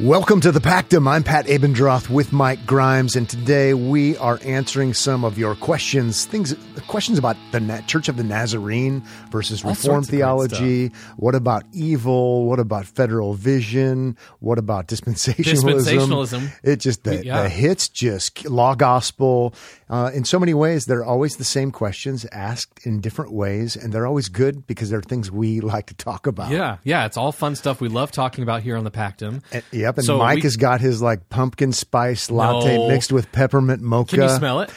Welcome to the Pactum. I'm Pat Abendroth with Mike Grimes, and today we are answering some of your questions. Things, questions about the Na- Church of the Nazarene versus All Reformed sorts of great theology. What about evil? What about federal vision? What about dispensationalism? Dispensationalism. It just the, Yeah. the hits just law gospel. Uh, in so many ways, they're always the same questions asked in different ways, and they're always good because they're things we like to talk about. Yeah, yeah, it's all fun stuff we love talking about here on the Pactum. And- Yep, and So Mike we- has got his like pumpkin spice latte No. mixed with peppermint mocha. Can you smell it?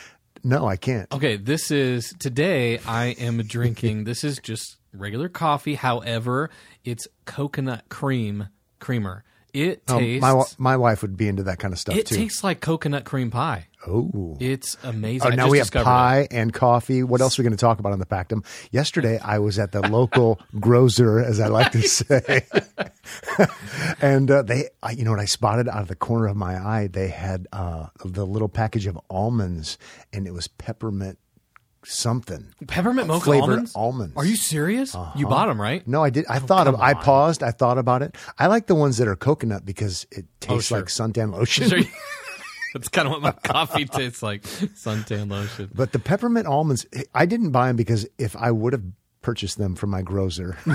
No, I can't. Okay, this is today. I am drinking. this is just regular coffee. However, it's coconut cream creamer. It Um, tastes. my my wife would be into that kind of stuff too. it too. tastes like coconut cream pie. oh. It's amazing. Oh, I now just we have discovered pie and coffee. What else are we going to talk about on the Pactum? Yesterday, I was at the local grocer, as I like to say, and uh, they, I, you know what, I spotted out of the corner of my eye, they had uh, the little package of almonds, and it was peppermint something. Peppermint mocha flavored almonds. almonds. Are you serious? Uh-huh. You bought them, right? No, I did. I oh, thought of. Oh, come I paused. I thought about it. I like the ones that are coconut because it oh, tastes Oh, sure. like suntan lotion. Sure. That's kind of what my coffee tastes like. Suntan lotion. But the peppermint almonds, I didn't buy them because if I would have purchased them from my grocer,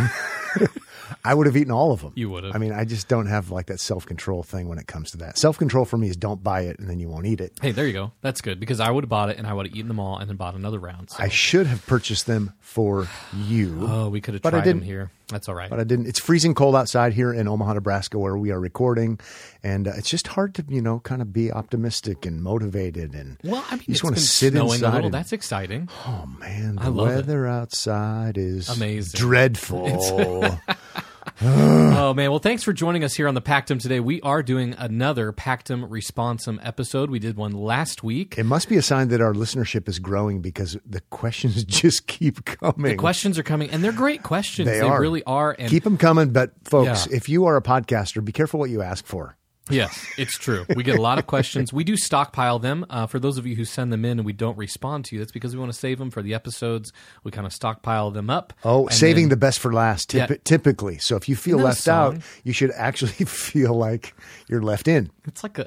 I would have eaten all of them. You would have. I mean, I just don't have like that self control thing when it comes to that. Self control for me is don't buy it and then you won't eat it. Hey, there you go. That's good because I would have bought it and I would have eaten them all and then bought another round. So. I should have purchased them for you. oh, we could have But I tried them didn't. here. That's all right. but I didn't. It's freezing cold outside here in Omaha, Nebraska, where we are recording, and uh, it's just hard to, you know, kind of be optimistic and motivated. And well, I mean, you just want to sit inside. a little. and- That's exciting. oh man, the I love it. weather outside is Amazing. dreadful. oh man! Well, thanks for joining us here on the Pactum today. We are doing another Pactum Responsum episode. We did one last week. it must be a sign that our listenership is growing because the questions just keep coming. The questions are coming, and they're great questions. They are. really are. And keep them coming, but folks, Yeah. if you are a podcaster, be careful what you ask for. Yes, it's true. We get a lot of questions. We do stockpile them. Uh, for those of you who send them in and we don't respond to you, that's because we want to save them for the episodes. We kind of stockpile them up. Oh, saving then- the best for last, typ- Yeah. typically. So if you feel left out, you should actually feel like you're left in, It's like a.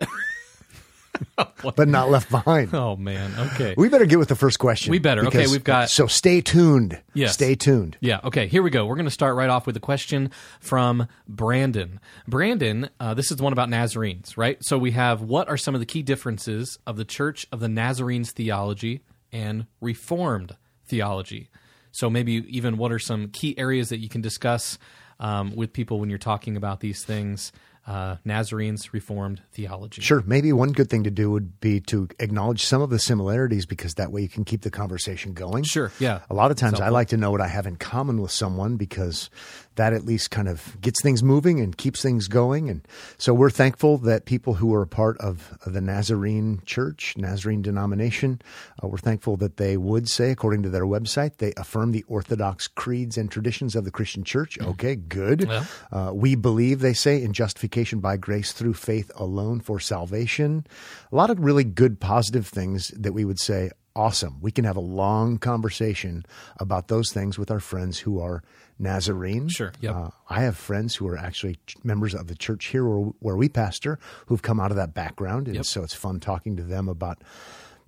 but not left behind. oh man. Okay. We better get with the first question. We better. Okay, we've got- So stay tuned. Yes. Stay tuned. Yeah. Okay. Here we go. We're going to start right off with a question from Brandon. Brandon, uh, this is the one about Nazarenes, right? So we have what are some of the key differences of the Church of the Nazarenes theology and Reformed theology? So maybe even what are some key areas that you can discuss um, with people when you're talking about these things? Uh, Nazarenes, Reformed theology. Sure. Maybe one good thing to do would be to acknowledge some of the similarities because that way you can keep the conversation going. Sure, yeah. A lot of times I like to know what I have in common with someone because that at least kind of gets things moving and keeps things going. And so we're thankful that people who are a part of the Nazarene church, Nazarene denomination, uh, we're thankful that they would say, according to their website, they affirm the orthodox creeds and traditions of the Christian church. Okay, good. Well. Uh, we believe, they say, in justification by grace through faith alone for salvation. A lot of really good, positive things that we would say, awesome. We can have a long conversation about those things with our friends who are Nazarene. Sure, yep. Uh, I have friends who are actually ch- members of the church here where, where we pastor who've come out of that background. And Yep. so it's fun talking to them about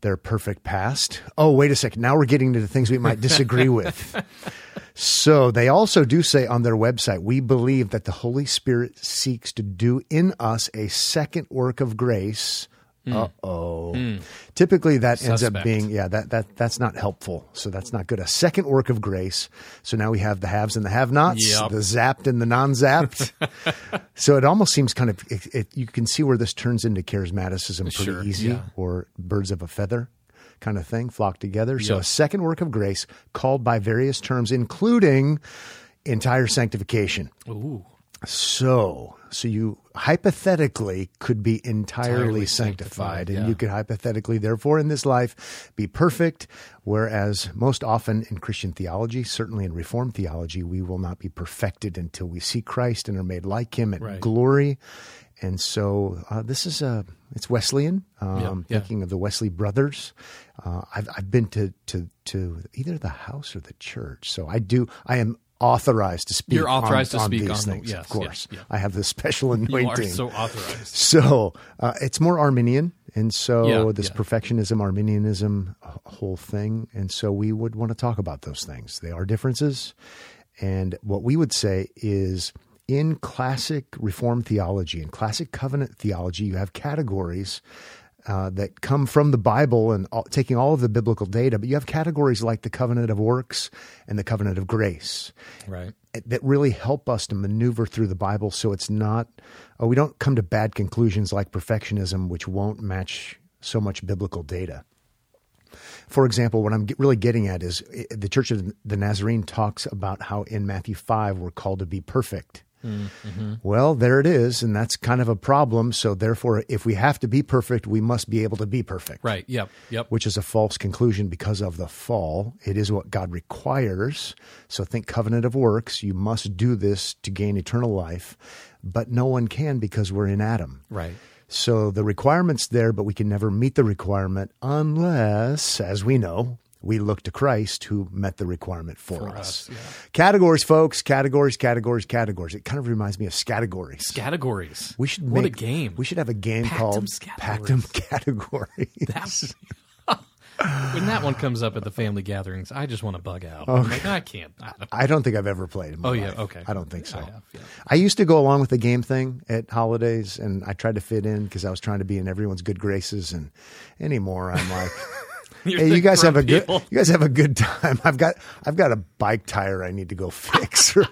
their perfect past. Oh, wait a second. Now we're getting to the things we might disagree with. So they also do say on their website, we believe that the Holy Spirit seeks to do in us a second work of grace. Uh oh. Typically that ends up. Being yeah, that that that's not helpful. So that's not good. A second work of grace. So now we have the haves and the have-nots, Yep. the zapped and the non-zapped. so it almost seems kind of it, it, you can see where this turns into charismaticism pretty Sure, easy yeah. or birds of a feather kind of thing flock together. So a second work of grace called by various terms, including entire sanctification. Ooh. So, so you hypothetically could be entirely, Entirely sanctified, sanctified, and yeah. you could hypothetically, therefore, in this life, be perfect. Whereas most often in Christian theology, certainly in Reformed theology, we will not be perfected until we see Christ and are made like Him in Right. glory. And so uh, this is a it's Wesleyan. Um, Yeah, yeah. Thinking of the Wesley brothers, uh, I've I've been to to to either the house or the church. So I do. I am authorized to speak. You're authorized on, to on speak these on the- things. yes, of course, yeah, yeah. I have the special You anointing. are so authorized. So uh, it's more Arminian, and so Yeah, this yeah. perfectionism, Arminianism whole thing, and so we would want to talk about those things. They are differences, and what we would say is in classic Reformed theology in classic covenant theology, you have categories. Uh, that come from the Bible and all, taking all of the biblical data, but you have categories like the covenant of works and the covenant of grace Right. that really help us to maneuver through the Bible so it's not, oh, we don't come to bad conclusions like perfectionism, which won't match so much biblical data. For example, what I'm really getting at is eh, the Church of the Nazarene talks about how in Matthew 5 we're called to be perfect. Well, there it is, and that's kind of a problem. So, therefore, if we have to be perfect, we must be able to be perfect Right. Yep. Yep. which is a false conclusion because of the fall. It is what God requires. So think covenant of works. You must do this to gain eternal life, but no one can because we're in Adam. Right. So the requirement's there, but we can never meet the requirement unless, as we know, we look to Christ who met the requirement for, For us. us, yeah. Categories, folks, categories, categories, categories. It kind of reminds me of categories. Categories. We should What a game. We should have a game Pactum called. Pactum Categories. That's when that one comes up at the family gatherings. I just want to bug out. I'm like, I can't. I don't- I don't think I've ever played. In my Oh, yeah, life. okay. I don't think so. I have, yeah. I used to go along with the game thing at holidays, and I tried to fit in because I was trying to be in everyone's good graces. And anymore, I'm like, hey, you guys have a grunt good, you guys have a good time. I've got, I've got a bike tire I need to go fix or,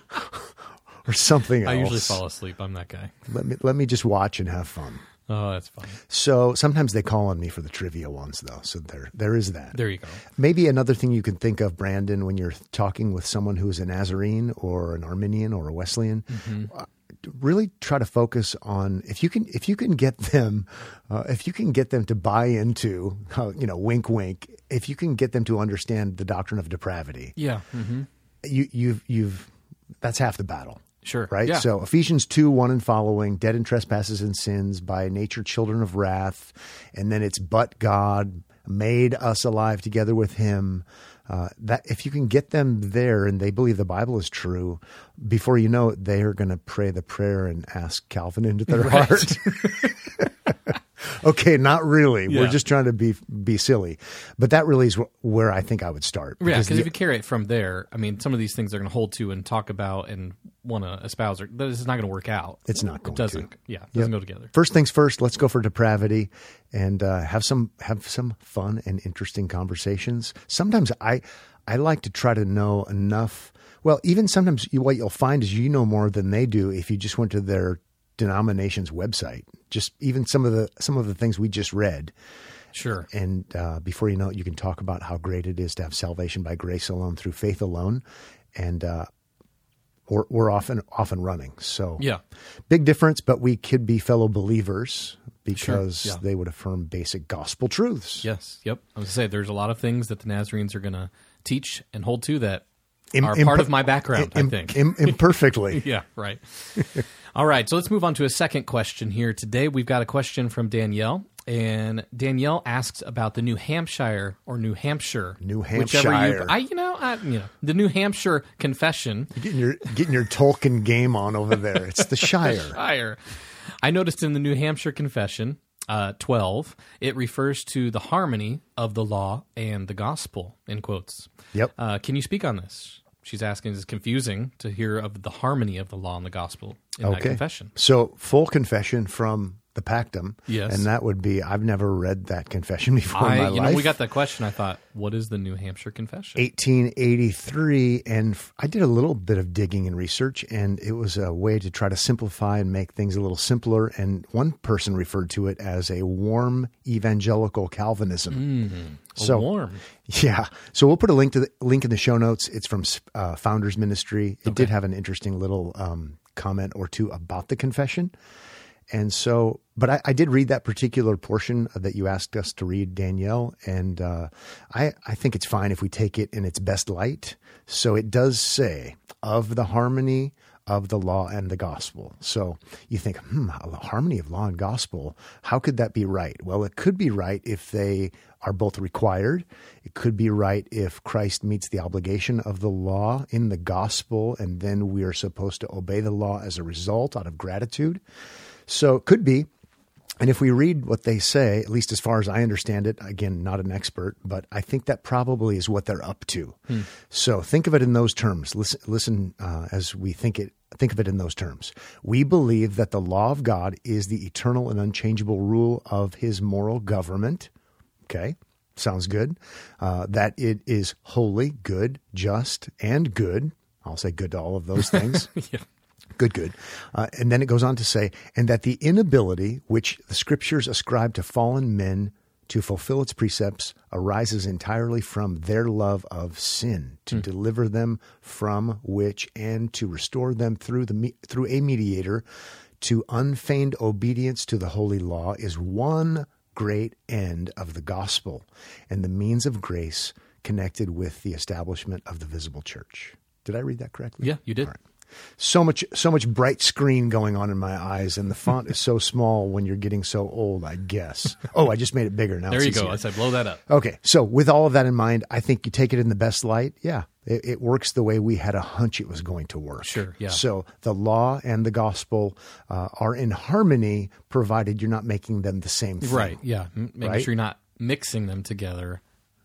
or something else. I usually fall asleep. I'm that guy. Let me, let me just watch and have fun. Oh, that's funny. So sometimes they call on me for the trivia ones, though. So there, there is that. There you go. Maybe another thing you can think of, Brandon, when you're talking with someone who is a Nazarene or an Arminian or a Wesleyan, uh, really try to focus on if you can if you can get them uh, if you can get them to buy into uh, you know wink wink if you can get them to understand the doctrine of depravity Yeah. hmm you you've you've that's half the battle Sure. right? Yeah. So Ephesians 2, 1 and following, dead in trespasses and sins, by nature children of wrath. And then it's but God made us alive together with him. Uh, that if you can get them there and they believe the Bible is true, before you know it, they are going to pray the prayer and ask Calvin into their Right. heart. okay, not really. We're just trying to be be silly, but that really is wh- where I think I would start. Yeah, because the- if you carry it from there, I mean, some of these things they're going to hold to and talk about and want to espouse. Are, this is not going to work out. It's not going It doesn't. to. Yeah, it doesn't go together. First things first, let's go for depravity and uh, have some have some fun and interesting conversations. Sometimes I I like to try to know enough. Well, even sometimes you, what you'll find is you know more than they do if you just went to their denomination's website. Just even some of the some of the things we just read, Sure. and uh, before you know it, you can talk about how great it is to have salvation by grace alone through faith alone, and uh, we're we're often off and running. So Yeah. big difference, but we could be fellow believers because yeah. they would affirm basic gospel truths. Yes. Yep. I was going to say there's a lot of things that the Nazarenes are going to teach and hold to that Im- are imper- part of my background. Im- I think. im- imperfectly. Yeah, right. All right, so let's move on to a second question here. Today we've got a question from Danielle, and Danielle asks about the New Hampshire or New Hampshire, New Hampshire. You, I, you know, I, you know, the New Hampshire Confession. getting your getting your Tolkien game on over there. It's the Shire. Shire. I noticed in the New Hampshire Confession, uh, twelve, it refers to the harmony of the law and the gospel. In quotes. Yep. Uh, can you speak on this? She's asking, is confusing to hear of the harmony of the law and the gospel in that confession? So full confession from the Pactum. Yes. And that would be I've never read that confession before in my you life. know, we got that question. I thought, what is the New Hampshire Confession? 1883 and I did a little bit of digging and research and it was a way to try to simplify and make things a little simpler and one person referred to it as a warm evangelical Calvinism. so warm. yeah. So we'll put a link to the link in the show notes. It's from uh, Founders Ministry. It did have an interesting little um, comment or two about the confession. And so, but I, I did read that particular portion that you asked us to read, Danielle, and uh, I, I think it's fine if we take it in its best light. So it does say, of the harmony of the law and the gospel. So you think, hmm, harmony of law and gospel, how could that be right? Well, it could be right if they are both required. It could be right if Christ meets the obligation of the law in the gospel, and then we are supposed to obey the law as a result out of gratitude. So it could be and if we read what they say, at least as far as I understand it, again, not an expert, but I think that probably is what they're up to. Hmm. So think of it in those terms. Listen, listen uh, as we think it. Think of it in those terms. We believe that the law of God is the eternal and unchangeable rule of His moral government. Okay, sounds good. Uh, that it is holy, good, just, and good. I'll say good to all of those things. yeah. Good, good. Uh, and then it goes on to say, and that the inability which the scriptures ascribe to fallen men to fulfill its precepts arises entirely from their love of sin, to mm. deliver them from which and to restore them through the through a mediator to unfeigned obedience to the holy law is one great end of the gospel and the means of grace connected with the establishment of the visible church. Did I read that correctly? Yeah, you did so much so much bright screen going on in my eyes, and the font is so small when you're getting so old. I guess. Oh, I just made it bigger now. There you go. I said blow that up. Okay, so with all of that in mind, I think you take it in the best light. Yeah, it, it, works the way we had a hunch it was going to work. Sure. Yeah. So the law and the gospel uh, are in harmony, provided you're not making them the same thing. Right. Yeah. Making right? sure you're not mixing them together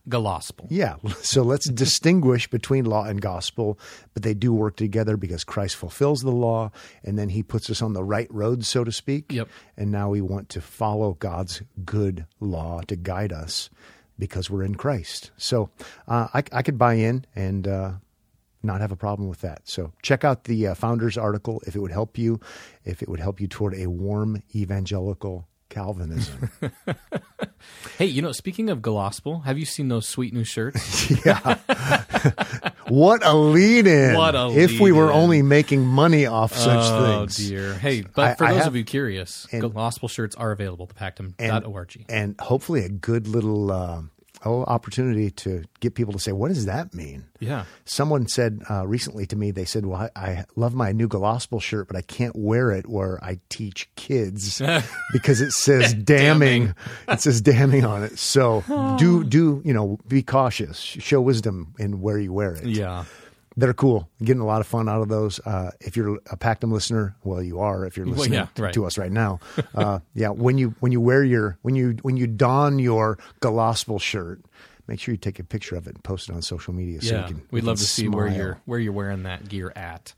gospel. Yeah. So let's distinguish between law and gospel, but they do work together because Christ fulfills the law and then he puts us on the right road, so to speak. Yep. And now we want to follow God's good law to guide us because we're in Christ. So uh, I, I, could buy in and uh, not have a problem with that. So check out the uh, founders article if it would help you, if it would help you toward a warm evangelical Calvinism. hey, you know, speaking of gospel, have you seen those sweet new shirts? yeah. what a lead in. What a If we were only making money off such oh, things. Oh, dear. Hey, but I, for I those have, of you curious, and, gospel shirts are available at pactum.org. And, and hopefully a good little. Uh, oh, opportunity to get people to say, what does that mean? Yeah. Someone said uh, recently to me, they said, well, I, I, love my new gospel shirt, but I can't wear it where I teach kids because it says damning. damning. it says damning on it. So do, do, you know, be cautious, show wisdom in where you wear it. Yeah that are cool. Getting a lot of fun out of those. Uh, if you're a Pactum listener, well, you are. If you're listening well, yeah, right. to, us right now, uh, yeah. When you when you wear your when you when you don your gospel shirt, make sure you take a picture of it and post it on social media. So yeah, can, we'd we love to see where you're where you're wearing that gear at.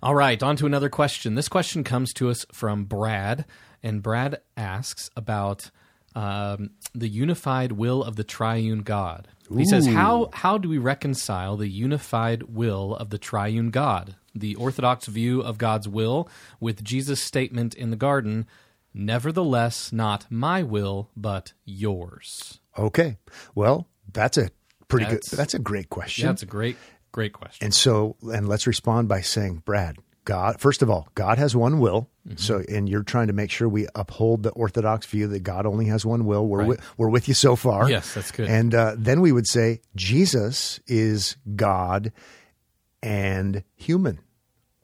All right, on to another question. This question comes to us from Brad, and Brad asks about um, the unified will of the triune God. He says, "How how do we reconcile the unified will of the triune God, the orthodox view of God's will, with Jesus' statement in the garden, nevertheless not my will but yours?" Okay. Well, that's a pretty that's, good that's a great question. Yeah, that's a great great question. And so and let's respond by saying, Brad, God, first of all, God has one will. Mm-hmm. So, and you're trying to make sure we uphold the orthodox view that God only has one will. We're right. with, we're with you so far. Yes, that's good. And uh, then we would say Jesus is God and human.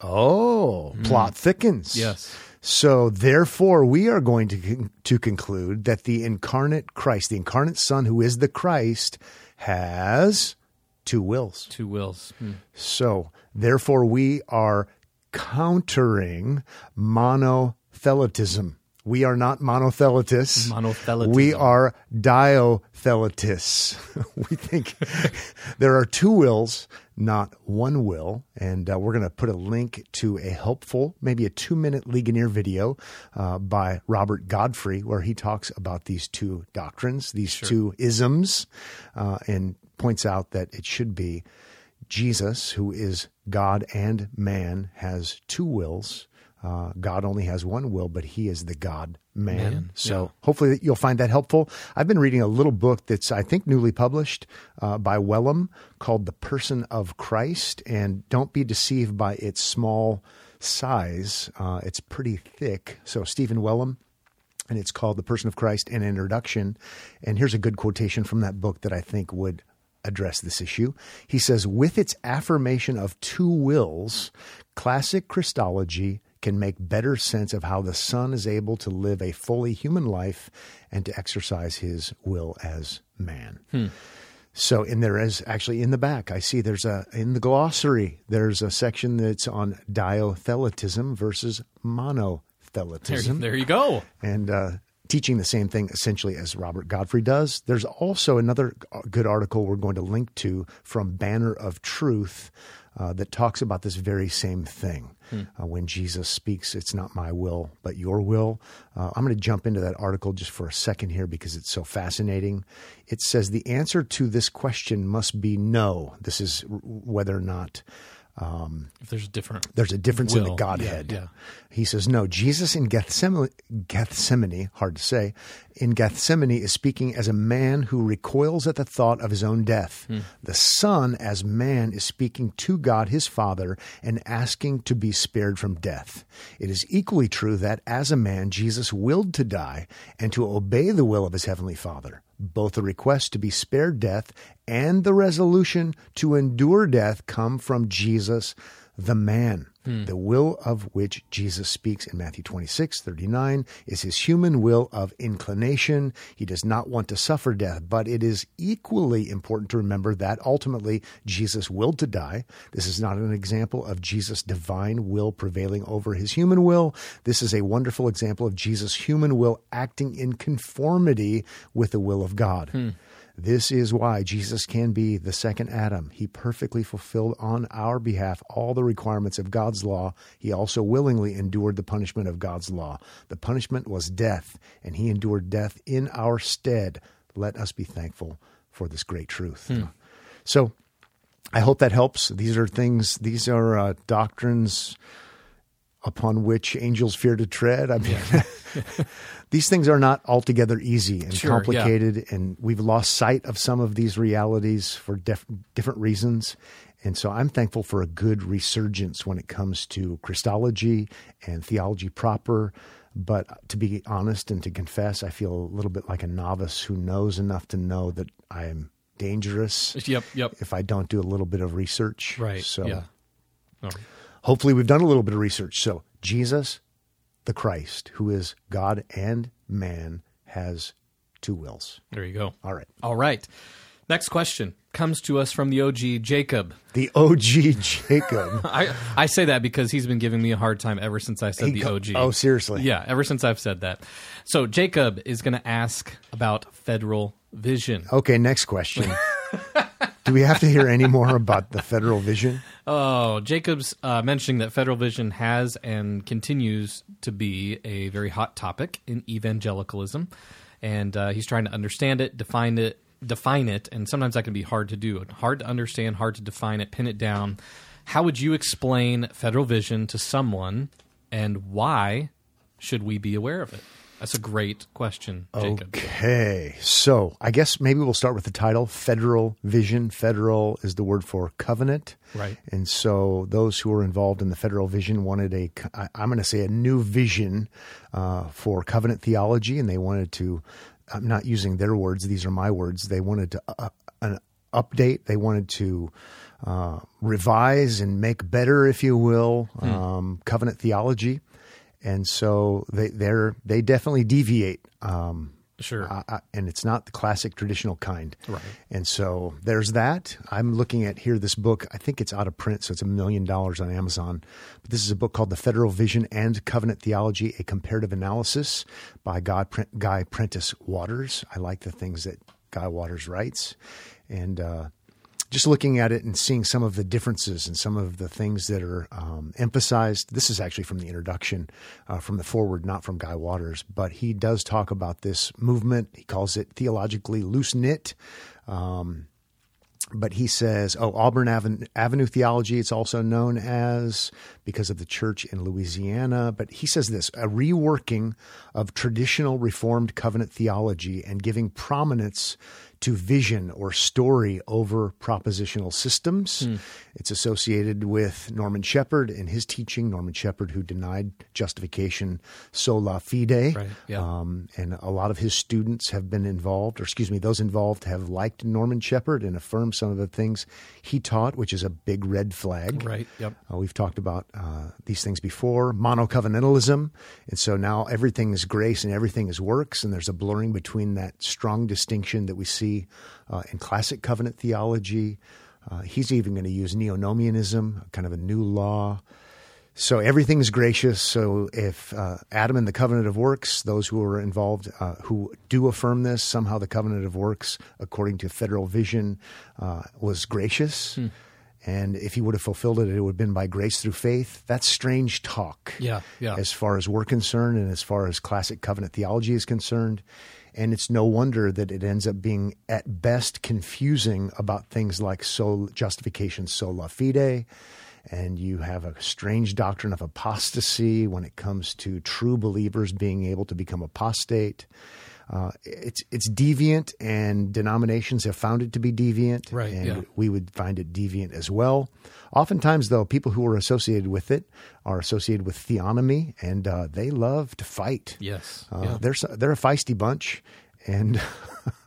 Oh, mm. plot thickens. Yes. So therefore, we are going to to conclude that the incarnate Christ, the incarnate Son, who is the Christ, has two wills. Two wills. Hmm. So therefore, we are countering monothelitism. We are not monothelitis. Monothelitism. We are diothelitis. we think there are two wills, not one will. And uh, we're going to put a link to a helpful, maybe a two minute Ligonier video uh, by Robert Godfrey, where he talks about these two doctrines, these sure. two isms, uh, and points out that it should be Jesus, who is God and man, has two wills. Uh, God only has one will, but he is the God man. man so yeah. hopefully you'll find that helpful. I've been reading a little book that's, I think, newly published uh, by Wellum called The Person of Christ. And don't be deceived by its small size, uh, it's pretty thick. So, Stephen Wellum. And it's called The Person of Christ, an introduction. And here's a good quotation from that book that I think would address this issue. He says, with its affirmation of two wills, classic Christology can make better sense of how the Son is able to live a fully human life and to exercise his will as man. So, in there is actually in the back, I see there's a, in the glossary, there's a section that's on diotheletism versus There, there you go. and uh, teaching the same thing essentially as Robert Godfrey does. There's also another good article we're going to link to from Banner of Truth uh, that talks about this very same thing. Uh, when Jesus speaks, it's not my will, but your will. Uh, I'm going to jump into that article just for a second here because it's so fascinating. It says the answer to this question must be no. This is r- whether or not If there's a different, there's a difference in the Godhead. yeah, yeah. He says, no, Jesus in Gethsemane, Gethsemane, hard to say, in Gethsemane is speaking as a man who recoils at the thought of his own death. Hmm. The Son, as man, is speaking to God, his Father, and asking to be spared from death. It is equally true that as a man, Jesus willed to die and to obey the will of his heavenly Father. Both the request to be spared death and the resolution to endure death come from Jesus, the man. Hmm. The will of which Jesus speaks in Matthew 26, 39 is his human will of inclination. He does not want to suffer death, but it is equally important to remember that ultimately Jesus willed to die. This is not an example of Jesus' divine will prevailing over his human will. This is a wonderful example of Jesus' human will acting in conformity with the will of God. Hmm. This is why Jesus can be the second Adam. He perfectly fulfilled on our behalf all the requirements of God's law. He also willingly endured the punishment of God's law. The punishment was death, and he endured death in our stead. Let us be thankful for this great truth. So, I hope that helps. These are things, these are uh, doctrines upon which angels fear to tread. I mean, these things are not altogether easy and Sure, yeah. complicated, and we've lost sight of some of these realities for def- different reasons. And so I'm thankful for a good resurgence when it comes to Christology and theology proper. But to be honest and to confess, I feel a little bit like a novice who knows enough to know that I am dangerous Yep, yep. if I don't do a little bit of research. Right. So yeah. Hopefully we've done a little bit of research. So Jesus, the Christ, who is God and man, has two wills. there you go. All right. All right. Next question comes to us from the OG Jacob. The OG Jacob. I, I say that because he's been giving me a hard time ever since I said He the co- OG. Oh, seriously? Yeah, ever since I've said that. So Jacob is going to ask about federal vision. Okay, next question. Do we have to hear any more about the federal vision? Oh, Jacob's uh, mentioning that federal vision has and continues to be a very hot topic in evangelicalism, and uh, he's trying to understand it, define it, define it, and sometimes that can be hard to do. Hard to understand, hard to define it, pin it down. How would you explain federal vision to someone, and why should we be aware of it? That's a great question, Jacob. Okay, so I guess maybe we'll start with the title Federal Vision. Federal is the word for covenant. Right. And so those who were involved in the Federal Vision wanted a, I'm going to say a new vision uh, for covenant theology, and they wanted to, I'm not using their words, these are my words, they wanted to, uh, an update, they wanted to uh, revise and make better, if you will, um, covenant theology. And so they they're they definitely deviate um, Sure. uh, uh, and it's not the classic traditional kind. Right. And so there's that. I'm looking at here this book. I think it's out of print, so it's a million dollars on Amazon. But this is a book called The Federal Vision and Covenant Theology: A Comparative Analysis by God, Guy Prentis Waters. I like the things that Guy Waters writes, and uh, just looking at it and seeing some of the differences and some of the things that are um, emphasized. This is actually from the introduction, uh, from the forward, not from Guy Waters, but he does talk about this movement. He calls it theologically loose knit. Um, but he says, oh, Auburn Avenue, Avenue theology, it's also known as because of the church in Louisiana. But he says this a reworking of traditional Reformed covenant theology and giving prominence to vision or story over propositional systems. Hmm. It's associated with Norman Shepherd and his teaching. Norman Shepherd, who denied justification sola fide, Right, yeah. um, and a lot of his students have been involved, or excuse me, those involved have liked Norman Shepherd and affirmed some of the things he taught, which is a big red flag. Right. Yep. Uh, we've talked about uh, these things before monocovenantalism. And so now everything is grace and everything is works. And there's a blurring between that strong distinction that we see uh, in classic covenant theology. Uh, he's even going to use neonomianism, kind of a new law. So everything is gracious. So if uh, Adam and the covenant of works, those who are involved uh, who do affirm this, somehow the covenant of works, according to federal vision, uh, was gracious. And if he would have fulfilled it, it would have been by grace through faith. That's strange talk. Yeah, yeah. As far as we're concerned and as far as classic covenant theology is concerned. And it's no wonder that it ends up being at best confusing about things like sol- justification sola fide. And you have a strange doctrine of apostasy when it comes to true believers being able to become apostate. Uh, it's it's deviant, and denominations have found it to be deviant, Right, And yeah. we would find it deviant as well. Oftentimes, though, people who are associated with it are associated with theonomy, and uh, they love to fight. Yes. Uh, yeah. they're they're a feisty bunch, and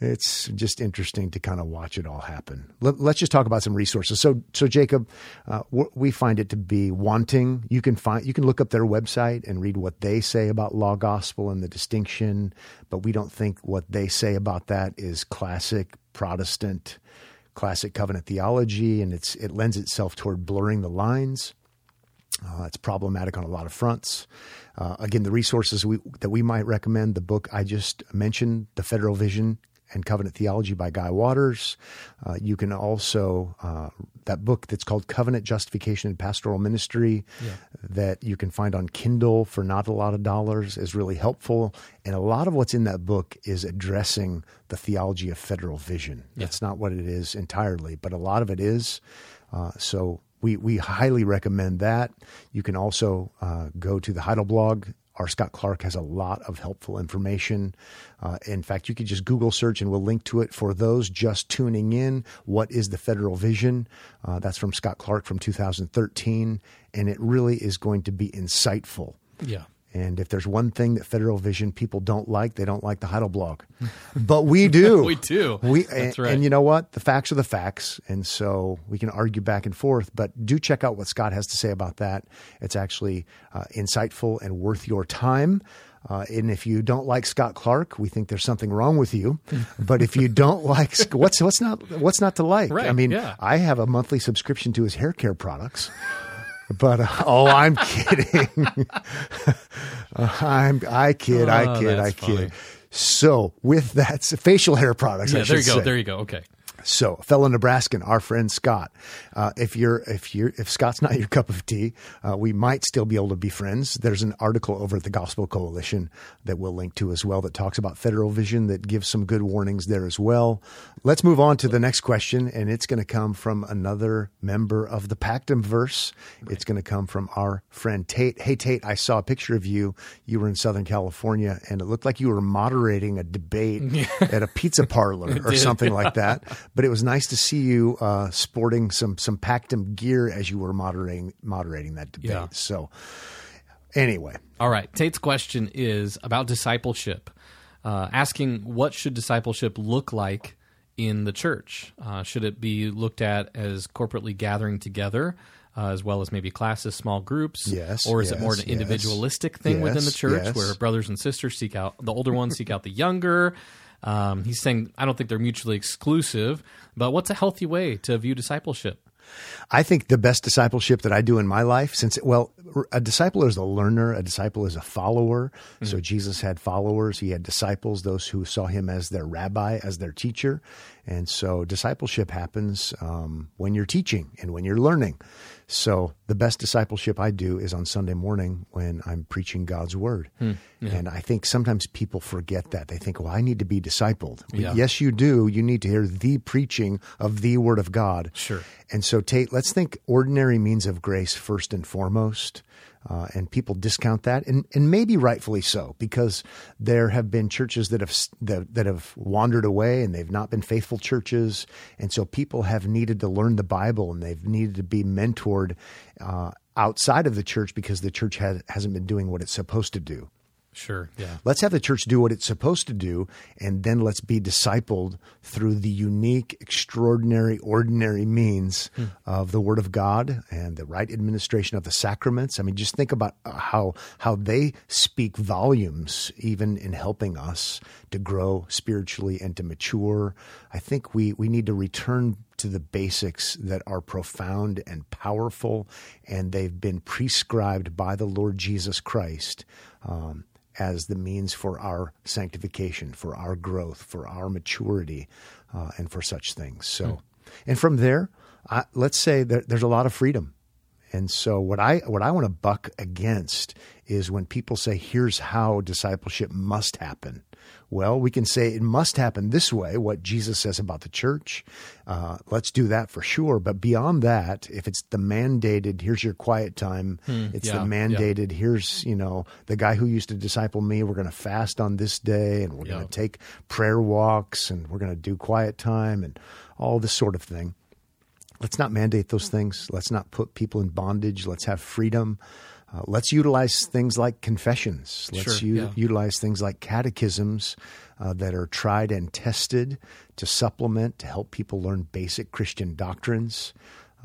it's just interesting to kind of watch it all happen. Let, us just talk about some resources. So, so Jacob, uh, we find it to be wanting. You can find you can look up their website and read what they say about law gospel and the distinction, but we don't think what they say about that is classic Protestant, classic covenant theology, and it's it lends itself toward blurring the lines. Uh, it's problematic on a lot of fronts. Uh, again, the resources we, that we might recommend the book I just mentioned, The Federal Vision and Covenant Theology by Guy Waters. Uh, you can also, uh, that book that's called Covenant Justification and Pastoral Ministry, that you can find on Kindle for not a lot of dollars, is really helpful. And a lot of what's in that book is addressing the theology of federal vision. That's not what it is entirely, but a lot of it is. Uh, so we, we highly recommend that. You can also uh, go to the Heidelblog. R. Scott Clark has a lot of helpful information. Uh, in fact, you could just Google search and we'll link to it for those just tuning in. What is the federal vision? Uh, that's from Scott Clark from 2013, and it really is going to be insightful. yeah. And if there's one thing that Federal Vision people don't like, they don't like the Heidelblog. But we do. We do. We, That's and, right. and you know what? The facts are the facts. And so we can argue back and forth, but do check out what Scott has to say about that. It's actually uh, insightful and worth your time. Uh, and if you don't like Scott Clark, we think there's something wrong with you. But if you don't like what's what's not what's not to like? Right, I mean, yeah. I have a monthly subscription to his hair care products. But uh, oh, I'm kidding. I'm I kid, I Oh, kid, I kid. funny. So with that, facial hair products. Yeah, there you go. say. There you go. Okay. So, fellow Nebraskan, our friend Scott. Uh, if you're if you're if Scott's not your cup of tea, uh, we might still be able to be friends. There's an article over at the Gospel Coalition that we'll link to as well that talks about federal vision that gives some good warnings there as well. Let's move on to the next question, and it's going to come from another member of the Pactum verse. It's going to come from our friend Tate. Hey Tate, I saw a picture of you. You were in Southern California, and it looked like you were moderating a debate at a pizza parlor or something like that. But it was nice to see you uh, sporting some some Pactum gear as you were moderating moderating that debate. Yeah. So anyway, All right. Tate's question is about discipleship, uh, asking what should discipleship look like in the church? Uh, should it be looked at as corporately gathering together? Uh, as well as maybe classes, small groups, Yes, or is it more an individualistic thing within the church yes. where brothers and sisters seek out the older ones seek out the younger? Um, he's saying I don't think they're mutually exclusive, but what's a healthy way to view discipleship? I think the best discipleship that I do in my life, since, well, a disciple is a learner, a disciple is a follower. So Jesus had followers, he had disciples, those who saw him as their rabbi, as their teacher. And so discipleship happens um, when you're teaching and when you're learning. So the best discipleship I do is on Sunday morning when I'm preaching God's word. And I think sometimes people forget that. They think, well, I need to be discipled. Yeah. Yes, you do. You need to hear the preaching of the word of God. Sure. And so, Tate, let's think ordinary means of grace first and foremost. Uh, and people discount that, and, and maybe rightfully so, because there have been churches that have that, that have wandered away, and they've not been faithful churches, and so people have needed to learn the Bible, and they've needed to be mentored uh, outside of the church because the church has, hasn't been doing what it's supposed to do. Sure. Yeah. Let's have the church do what it's supposed to do, and then let's be discipled through the unique, extraordinary, ordinary means hmm. of the Word of God and the right administration of the sacraments. I mean, just think about uh, how how they speak volumes, even in helping us to grow spiritually and to mature. I think we we need to return to the basics that are profound and powerful, and they've been prescribed by the Lord Jesus Christ. Um, as the means for our sanctification, for our growth, for our maturity, uh, and for such things. So, mm. and from there, I, let's say that there's a lot of freedom. And so, what I what I want to buck against is when people say, "Here's how discipleship must happen." Well, we can say it must happen this way, what Jesus says about the church. Uh, let's do that for sure. But beyond that, if it's the mandated, here's your quiet time, hmm, it's yeah, the mandated, yeah. here's, you know, the guy who used to disciple me, we're going to fast on this day and we're yeah. going to take prayer walks and we're going to do quiet time and all this sort of thing. Let's not mandate those things. Let's not put people in bondage. Let's have freedom. Uh, let's utilize things like confessions. Let's sure, u- yeah. utilize things like catechisms uh, that are tried and tested to supplement, to help people learn basic Christian doctrines.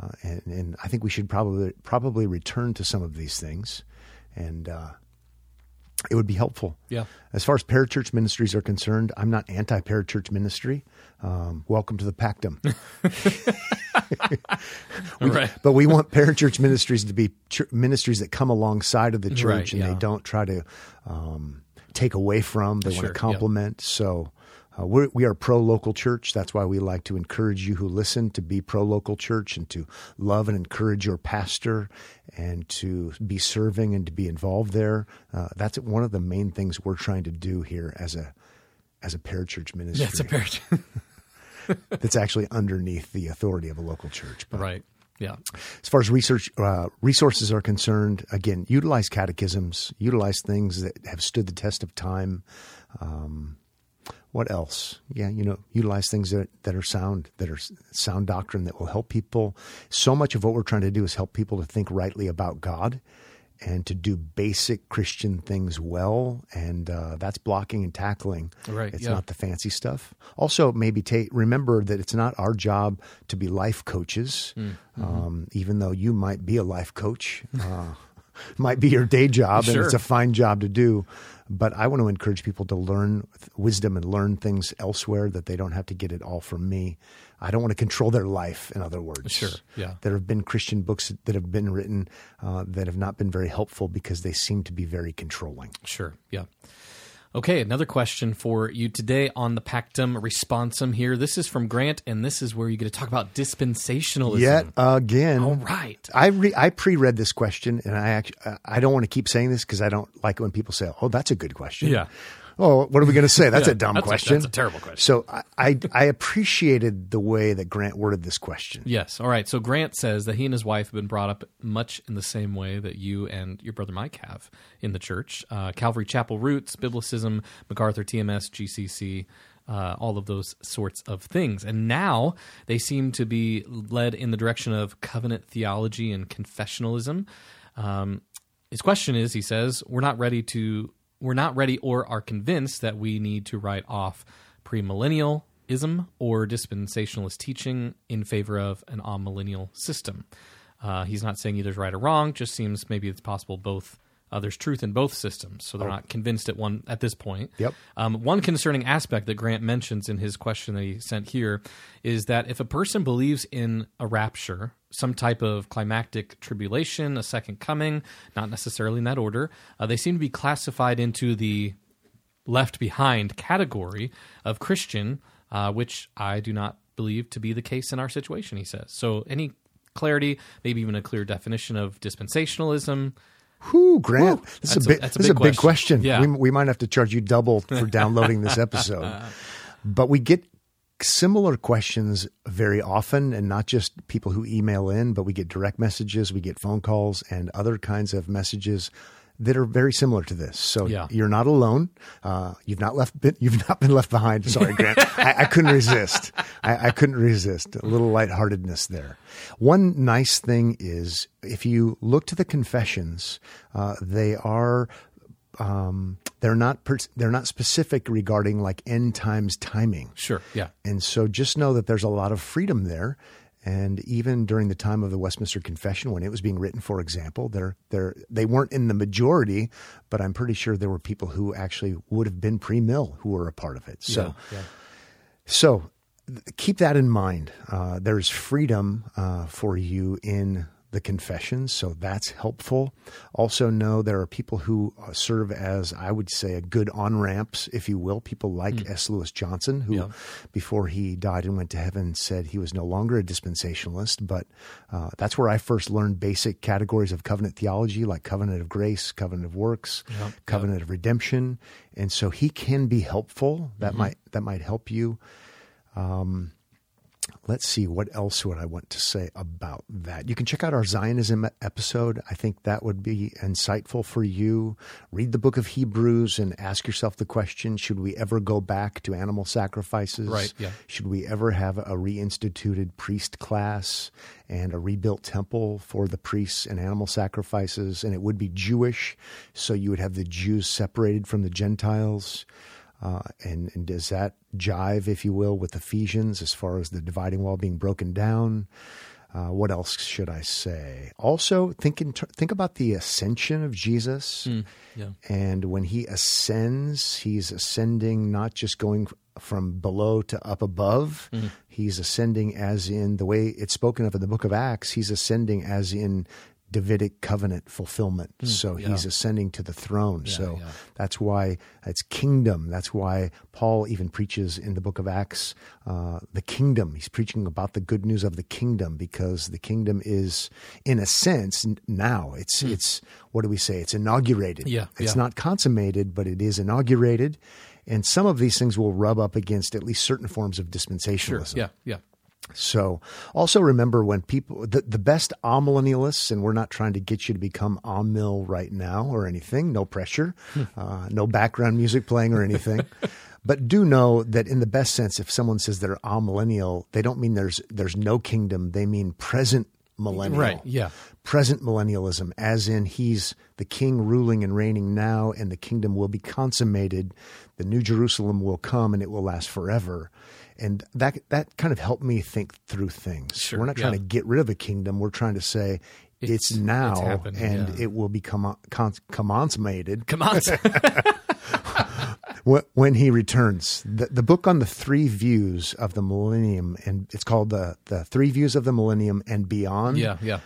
Uh, and, and, I think we should probably probably return to some of these things, and uh, it would be helpful. Yeah. As far as parachurch ministries are concerned, I'm not anti-parachurch ministry. Um, welcome to the Pactum. we, right. But we want parachurch ministries to be ch- ministries that come alongside of the church right, and yeah. they don't try to um, take away from. They sure, want to complement. Yeah. So uh, we're, we are pro local church. That's why we like to encourage you who listen to be pro local church and to love and encourage your pastor and to be serving and to be involved there. Uh, that's one of the main things we're trying to do here as a as a parachurch ministry. That's a parachurch. that's actually underneath the authority of a local church. But right. Yeah. As far as research uh, resources are concerned, again, utilize catechisms, utilize things that have stood the test of time. Um, what else? Yeah, you know, utilize things that, that are sound, that are sound doctrine that will help people. So much of what we're trying to do is help people to think rightly about God and to do basic Christian things well, and uh, that's blocking and tackling. Right, it's yeah. not the fancy stuff. Also, maybe take remember that it's not our job to be life coaches, mm, mm-hmm. um, even though you might be a life coach. Uh, might be your day job, sure. and it's a fine job to do. But I want to encourage people to learn wisdom and learn things elsewhere that they don't have to get it all from me. I don't want to control their life, in other words. Sure, yeah. There have been Christian books that have been written uh, that have not been very helpful because they seem to be very controlling. Sure, yeah. Okay, another question for you today on the Pactum Responsum here. This is from Grant, and this is where you get to talk about dispensationalism. Yet again. All right. I re- I pre-read this question, and I actually I don't want to keep saying this because I don't like it when people say, "Oh, that's a good question." Yeah oh, what are we going to say? That's yeah, a dumb that's question. A, that's a terrible question. So I, I, I appreciated the way that Grant worded this question. Yes. All right. So Grant says that he and his wife have been brought up much in the same way that you and your brother Mike have in the church. Uh, Calvary Chapel roots, Biblicism, MacArthur TMS, GCC. Uh, all of those sorts of things. And now they seem to be led in the direction of covenant theology and confessionalism. Um, his question is, he says, we're not ready to we're not ready or are convinced that we need to write off premillennialism or dispensationalist teaching in favor of an amillennial system. Uh, he's not saying either's right or wrong. Just seems maybe it's possible both uh, there's truth in both systems, so they're oh. not convinced at one at this point. Yep. Um, one concerning aspect that Grant mentions in his question that he sent here is that if a person believes in a rapture, some type of climactic tribulation, a second coming, not necessarily in that order, uh, they seem to be classified into the left behind category of Christian, uh, which I do not believe to be the case in our situation. He says so. Any clarity, maybe even a clear definition of dispensationalism Whew, Grant, this is a, big, a, this is a big question. Yeah. We, we might have to charge you double for downloading this episode. but we get similar questions very often, and not just people who email in, but we get direct messages, we get phone calls, and other kinds of messages that are very similar to this. So Yeah. you're not alone. Uh, you've not left. Been, you've not been left behind. Sorry, Grant. I, I couldn't resist. I, I couldn't resist a little lightheartedness there. One nice thing is if you look to the confessions, uh, they are um, they're not per, they're not specific regarding like end times timing. Sure. Yeah. And so just know that there's a lot of freedom there. And even during the time of the Westminster Confession, when it was being written, for example, they're, they're, they weren't in the majority, but I'm pretty sure there were people who actually would have been pre mill who were a part of it. So, yeah. yeah. so keep that in mind. Uh, there's freedom uh, for you in the confessions, so that's helpful. Also, know there are people who uh, serve as, I would say, a good on ramps, if you will. People like S. Lewis Johnson, who, Yeah. before he died and went to heaven, said he was no longer a dispensationalist. But uh, that's where I first learned basic categories of covenant theology, like covenant of grace, covenant of works, Yeah. covenant of redemption, and so he can be helpful. That might that might help you let's see what else would I want to say about that. You can check out our Zionism episode. I think that would be insightful for you. Read the book of Hebrews and ask yourself the question, should we ever go back to animal sacrifices? Right, yeah. Should we ever have a reinstituted priest class and a rebuilt temple for the priests and animal sacrifices? And it would be Jewish, so you would have the Jews separated from the Gentiles. Uh, and, and does that jive, if you will, with Ephesians as far as the dividing wall being broken down? Uh, what else should I say? Also, think in think about the ascension of Jesus, yeah. and when he ascends, he's ascending not just going from below to up above. He's ascending as in the way it's spoken of in the book of Acts. He's ascending as in Davidic covenant fulfillment. so yeah. he's ascending to the throne. so yeah. that's why it's kingdom. That's why Paul even preaches in the book of Acts uh, the kingdom. He's preaching about the good news of the kingdom because the kingdom is, in a sense, now it's it's what do we say? It's inaugurated. Yeah, it's yeah. not consummated, but it is inaugurated. And some of these things will rub up against at least certain forms of dispensationalism. Yeah. Yeah. So also remember when people, the, the best amillennialists, and we're not trying to get you to become amill right now or anything, no pressure, uh, no background music playing or anything. but do know that in the best sense, if someone says they're amillennial, they don't mean there's, there's no kingdom. They mean present millennial. Right, yeah. Present millennialism, as in he's the king ruling and reigning now, and the kingdom will be consummated. The new Jerusalem will come and it will last forever. And that that kind of helped me think through things. Sure, We're not trying yeah. to get rid of a kingdom. We're trying to say it's, It's- now it's happening, and yeah. it will become con- consummated Come on. wh- when he returns. The, the book on the three views of the millennium, and it's called the the three views of the millennium and beyond. yeah. Yeah.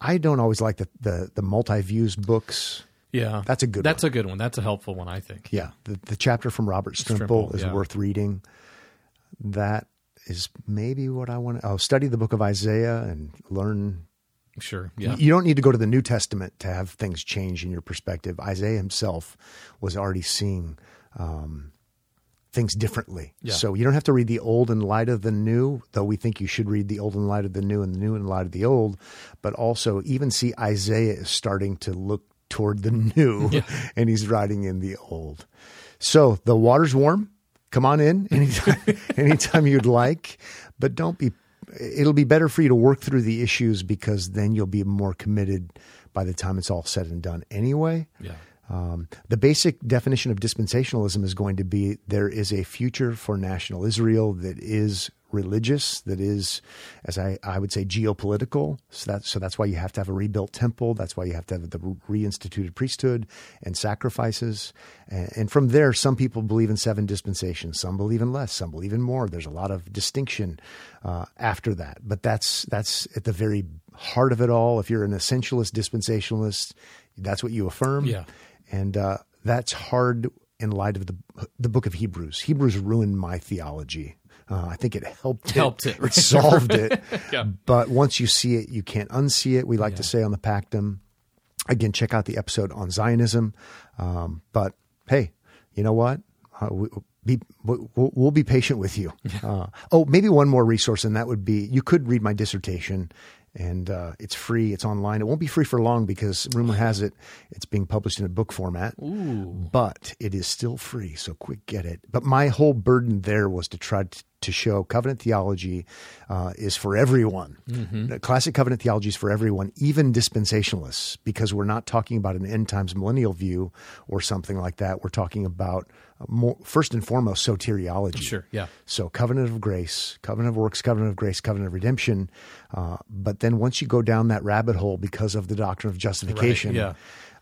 I don't always like the the, the multi views books. Yeah. That's a good That's a good one. That's a helpful one, I think. Yeah, the, the chapter from Robert Strimple, Strimple, is yeah. worth reading. That is maybe what I want to. I'll study the book of Isaiah and learn. Sure. Yeah. You don't need to go to the New Testament to have things change in your perspective. Isaiah himself was already seeing um, things differently. Yeah. So you don't have to read the old in light of the new, though we think you should read the old in light of the new and the new in light of the old. But also, even see Isaiah is starting to look toward the new, and he's writing in the old. So the water's warm. Come on in anytime, anytime you'd like, but don't be. It'll be better for you to work through the issues because then you'll be more committed by the time it's all said and done. Anyway, Yeah. um, the basic definition of dispensationalism is going to be there is a future for national Israel that is religious, that is, as I, I would say, geopolitical. So that's, so that's why you have to have a rebuilt temple. That's why you have to have the reinstituted priesthood and sacrifices. And, and from there, some people believe in seven dispensations, some believe in less, some believe in more. There's a lot of distinction uh, after that. But that's, that's at the very heart of it all. If you're an essentialist dispensationalist, that's what you affirm Yeah. and uh, that's hard in light of the the book of Hebrews. Hebrews ruined my theology. Uh, I think it helped. Helped it. it, solved it. Yeah. But once you see it, you can't unsee it. We like to say on the Pactum. Again, check out the episode on Zionism. Um, but hey, you know what? Uh, we, be we'll, we'll be patient with you. Uh, oh, maybe one more resource, and that would be you could read my dissertation, and uh, it's free. It's online. It won't be free for long because rumor has it it's being published in a book format. But it is still free, so quick get it. But my whole burden there was to try to, to show covenant theology uh, is for everyone. The Classic covenant theology is for everyone, even dispensationalists, because we're not talking about an end times millennial view or something like that. We're talking about uh, more, first and foremost soteriology. Sure, yeah. So covenant of grace, covenant of works, covenant of grace, covenant of redemption. Uh, but then once you go down that rabbit hole because of the doctrine of justification, yeah.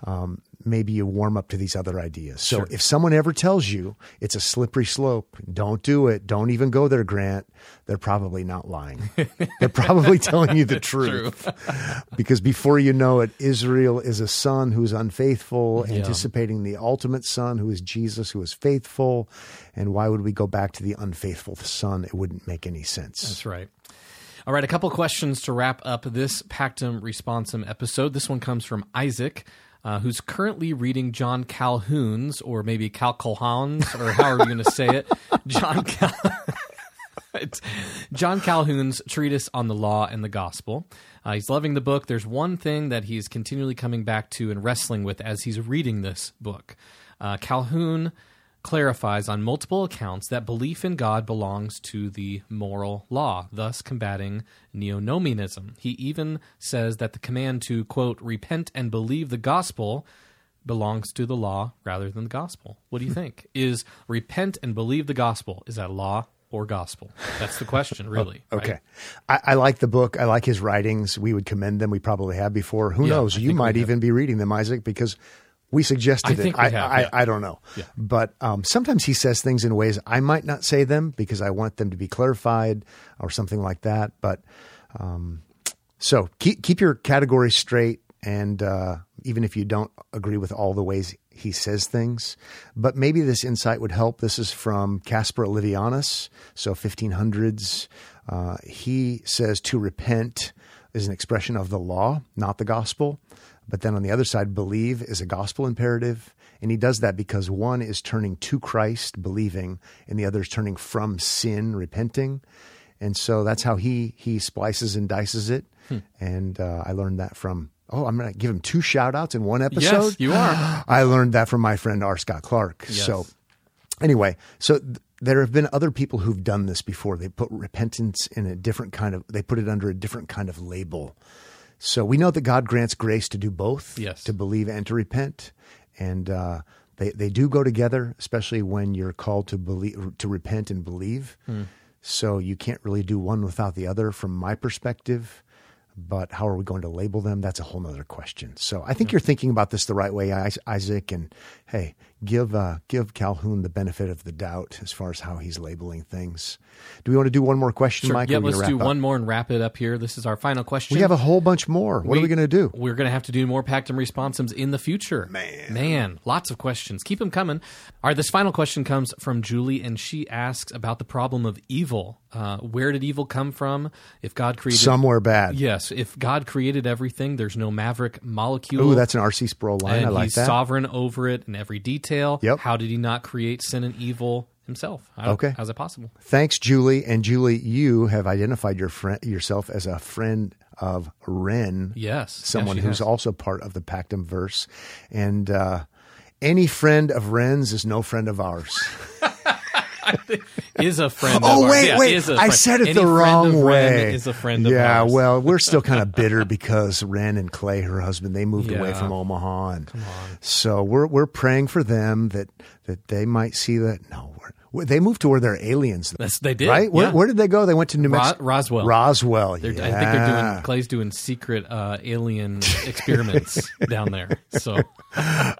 Um, maybe you warm up to these other ideas. So if someone ever tells you it's a slippery slope, don't do it. Don't even go there, Grant. They're probably not lying. They're probably telling you the truth. because before you know it, Israel is a son who's unfaithful, anticipating the ultimate son who is Jesus, who is faithful. And why would we go back to the unfaithful son? It wouldn't make any sense. That's right. All right, a couple questions to wrap up this Pactum Responsum episode. This one comes from Isaac, uh, who's currently reading John Colquhoun's, or maybe Calculhan's, or however you're going to say it. John Cal- John Colquhoun's treatise on the law and the gospel. Uh, he's loving the book. There's one thing that he's continually coming back to and wrestling with as he's reading this book. Uh, Colquhoun clarifies on multiple accounts that belief in God belongs to the moral law, thus combating neonomianism. He even says that the command to, quote, repent and believe the gospel belongs to the law rather than the gospel. What do you think? Is repent and believe the gospel, is that law or gospel? That's the question, oh, really. right? Okay. I, I like the book. I like his writings. We would commend them. We probably have before. Who Yeah, knows? I You might even be reading them, Isaac, because we suggested I it. I, have, I, yeah. I don't know. Yeah. But um, sometimes he says things in ways I might not say them because I want them to be clarified or something like that. But um, so keep, keep your categories straight. And uh, even if you don't agree with all the ways he says things, but maybe this insight would help. This is from Caspar Olevianus, so 1500s. Uh, he says to repent is an expression of the law, not the gospel. But then on the other side, believe is a gospel imperative. And he does that because one is turning to Christ, believing, and the other is turning from sin, repenting. And so that's how he he splices and dices it. Hmm. And uh, I learned that from oh, I'm going to give him two shout outs in one episode. Yes, you are. I learned that from my friend R. Scott Clark. Yes. So anyway, so th- there have been other people who've done this before. They put repentance in a different kind of they put it under a different kind of label. So we know that God grants grace to do both, Yes. to believe and to repent, and uh, they they do go together, especially when you're called to believe to repent and believe. So you can't really do one without the other, from my perspective. But how are we going to label them? That's a whole other question. So I think you're thinking about this the right way, Isaac. And hey, give uh, give Colquhoun the benefit of the doubt as far as how he's labeling things. Do we want to do one more question, Sure. Mike? yeah, we let's do up? one more and wrap it up here. This is our final question. We have a whole bunch more. What are we going to do? We're going to have to do more Pactum Responsums in the future. Man. Man, lots of questions. Keep them coming. All right, this final question comes from Julie, and she asks about the problem of evil. Uh, where did evil come from? If God created. Somewhere bad. Yes, if God created everything, there's no maverick molecule. Ooh, that's an R.C. Sproul line. and I like he's that. sovereign over it in every detail. Yep. How did he not create sin and evil himself? How, Okay. How's it possible? Thanks, Julie. And Julie, you have identified your friend yourself as a friend of Ren. Yes. someone Yes, who's has. also part of the Pactum verse. And uh, any friend of Ren's is no friend of ours. is a friend. Oh wait, Yeah, wait! I said it Any the wrong way. Is a friend of yeah, ours. well, we're still kind of bitter because Ren and Clay, her husband, they moved away from Omaha, and so we're we're praying for them that that they might see that. No, we're- they moved to where they're aliens. That's- they did, right. Where, yeah. where did they go? They went to New Ro- Mexico. Roswell. Roswell. They're, yeah. I think they're doing Clay's doing secret uh, alien experiments down there. So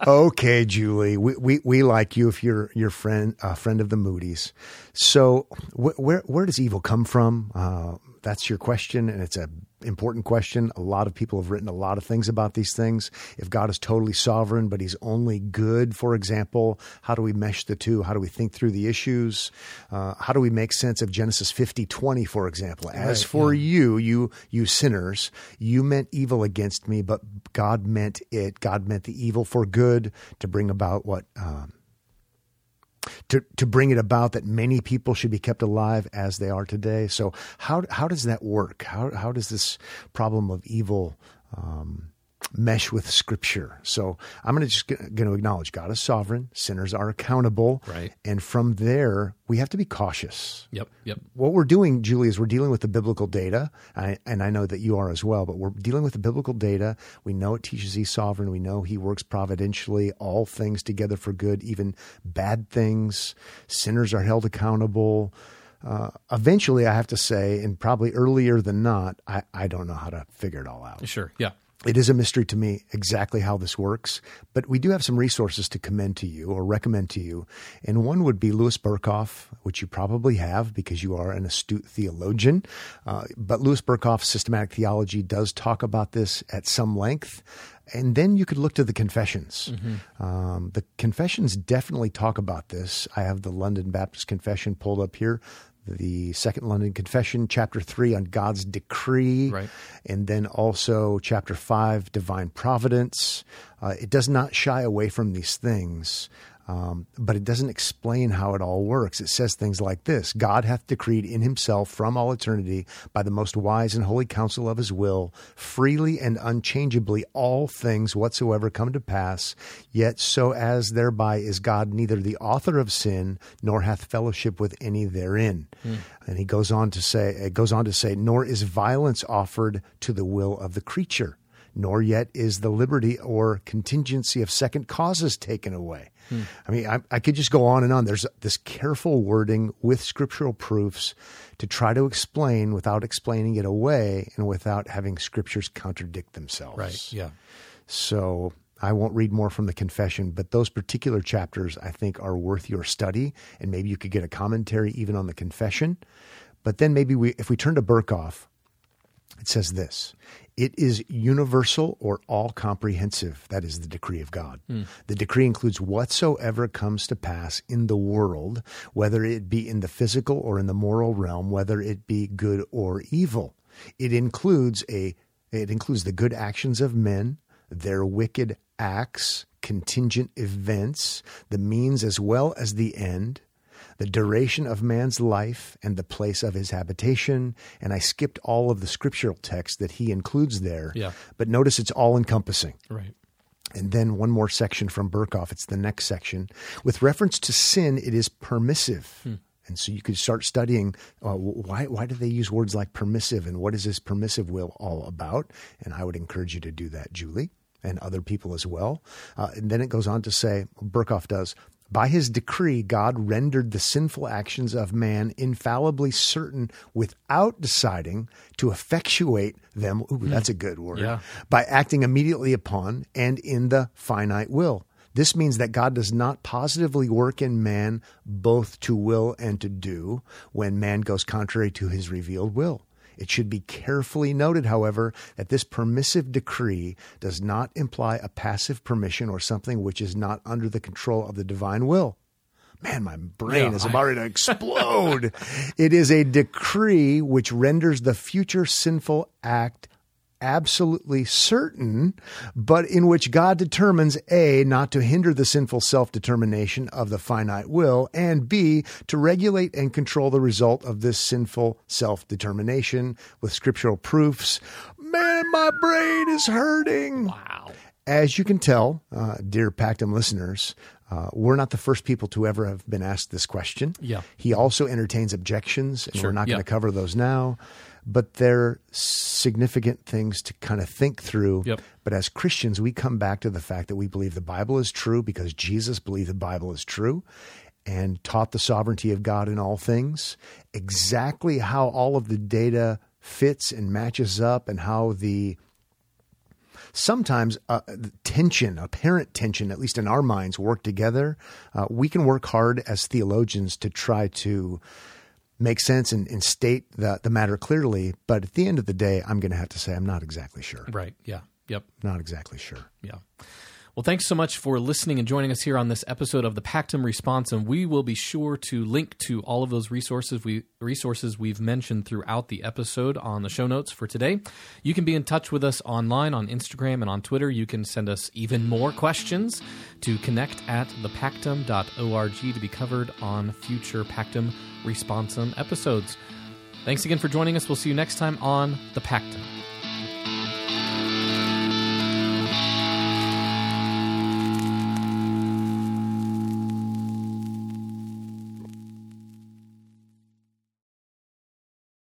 okay, Julie, we, we, we like you if you're your friend, a friend of the Moody's. So wh- where where does evil come from? Uh, that's your question, and it's a important question. A lot of people have written a lot of things about these things. If God is totally sovereign, but He's only good, for example, how do we mesh the two? How do we think through the issues? Uh, how do we make sense of Genesis fifty twenty, for example? As Right, for you, you you sinners, you meant evil against me, but God meant it. God meant the evil for good to bring about what um, to to bring it about that many people should be kept alive as they are today. So how how does that work? How how does this problem of evil um, mesh with Scripture? So I'm going to just going to acknowledge God is sovereign, sinners are accountable, Right. And from there, we have to be cautious. Yep. Yep. What we're doing, Julie, is we're dealing with the biblical data, I, and I know that you are as well. But we're dealing with the biblical data. We know it teaches He's sovereign. We know He works providentially, all things together for good, even bad things. Sinners are held accountable. Uh, eventually, I have to say, and probably earlier than not, I, I don't know how to figure it all out. Sure. Yeah. It is a mystery to me exactly how this works, but we do have some resources to commend to you or recommend to you. And one would be Louis Berkhof, which you probably have because you are an astute theologian. Uh, but Louis Berkhof's systematic theology does talk about this at some length. And then you could look to the confessions. Um, the confessions definitely talk about this. I have the London Baptist Confession pulled up here. The Second London Confession, chapter three on God's decree, Right. and then also chapter 5 divine providence uh, it does not shy away from these things um, but it doesn't explain how it all works. It says things like this god hath decreed in himself from all eternity by the most wise and holy counsel of his will freely and unchangeably all things whatsoever come to pass yet so as thereby is god neither the author of sin nor hath fellowship with any therein. And he goes on to say it goes on to say nor is violence offered to the will of the creature nor yet is the liberty or contingency of second causes taken away. Hmm. I mean, I, I could just go on and on. There's this careful wording with scriptural proofs to try to explain without explaining it away and without having scriptures contradict themselves. Right. Yeah. So I won't read more from the confession, but those particular chapters I think are worth your study, and maybe you could get a commentary even on the confession. But then maybe we, if we turn to Berkhof, it says this it is universal or all comprehensive. That is the decree of God. Hmm. The decree includes whatsoever comes to pass in the world, whether it be in the physical or in the moral realm, whether it be good or evil. It includes a it includes the good actions of men, their wicked acts, contingent events, the means as well as the end, the duration of man's life and the place of his habitation. And I skipped all of the scriptural text that he includes there. Yeah. But notice it's all encompassing. Right. And then one more section from Berkhof. It's the next section. With reference to sin, it is permissive. And so you could start studying uh, why, why do they use words like permissive and what is this permissive will all about? And I would encourage you to do that, Julie, and other people as well. Uh, and then it goes on to say, Berkhof does, by his decree, God rendered the sinful actions of man infallibly certain without deciding to effectuate them. Ooh, hmm. that's a good word. Yeah. By acting immediately upon and in the finite will. This means that God does not positively work in man both to will and to do when man goes contrary to his revealed will. It should be carefully noted, however, that this permissive decree does not imply a passive permission or something which is not under the control of the divine will. Man, my brain Yeah, is about to explode. it is a decree which renders the future sinful act absolutely certain, but in which God determines A, not to hinder the sinful self determination of the finite will, and B, to regulate and control the result of this sinful self determination with scriptural proofs. Man, my brain is hurting. Wow. As you can tell, uh, dear Pactum listeners, uh, we're not the first people to ever have been asked this question. Yeah. He also entertains objections, and Sure, we're not going to cover those now. But they're significant things to kind of think through. Yep. But as Christians, we come back to the fact that we believe the Bible is true because Jesus believed the Bible is true and taught the sovereignty of God in all things. Exactly how all of the data fits and matches up and how the sometimes uh, tension, apparent tension, at least in our minds, work together. Uh, we can work hard as theologians to try to make sense and, and state the, the matter clearly. But at the end of the day, I'm going to have to say I'm not exactly sure. Right. Yeah. Yep. Not exactly sure. Yeah. Well, thanks so much for listening and joining us here on this episode of the Pactum Responsum, and we will be sure to link to all of those resources we resources we've mentioned throughout the episode on the show notes for today. You can be in touch with us online on Instagram and on Twitter. You can send us even more questions to connect at thepactum.org to be covered on future Pactum Responsum episodes. Thanks again for joining us. We'll see you next time on the Pactum.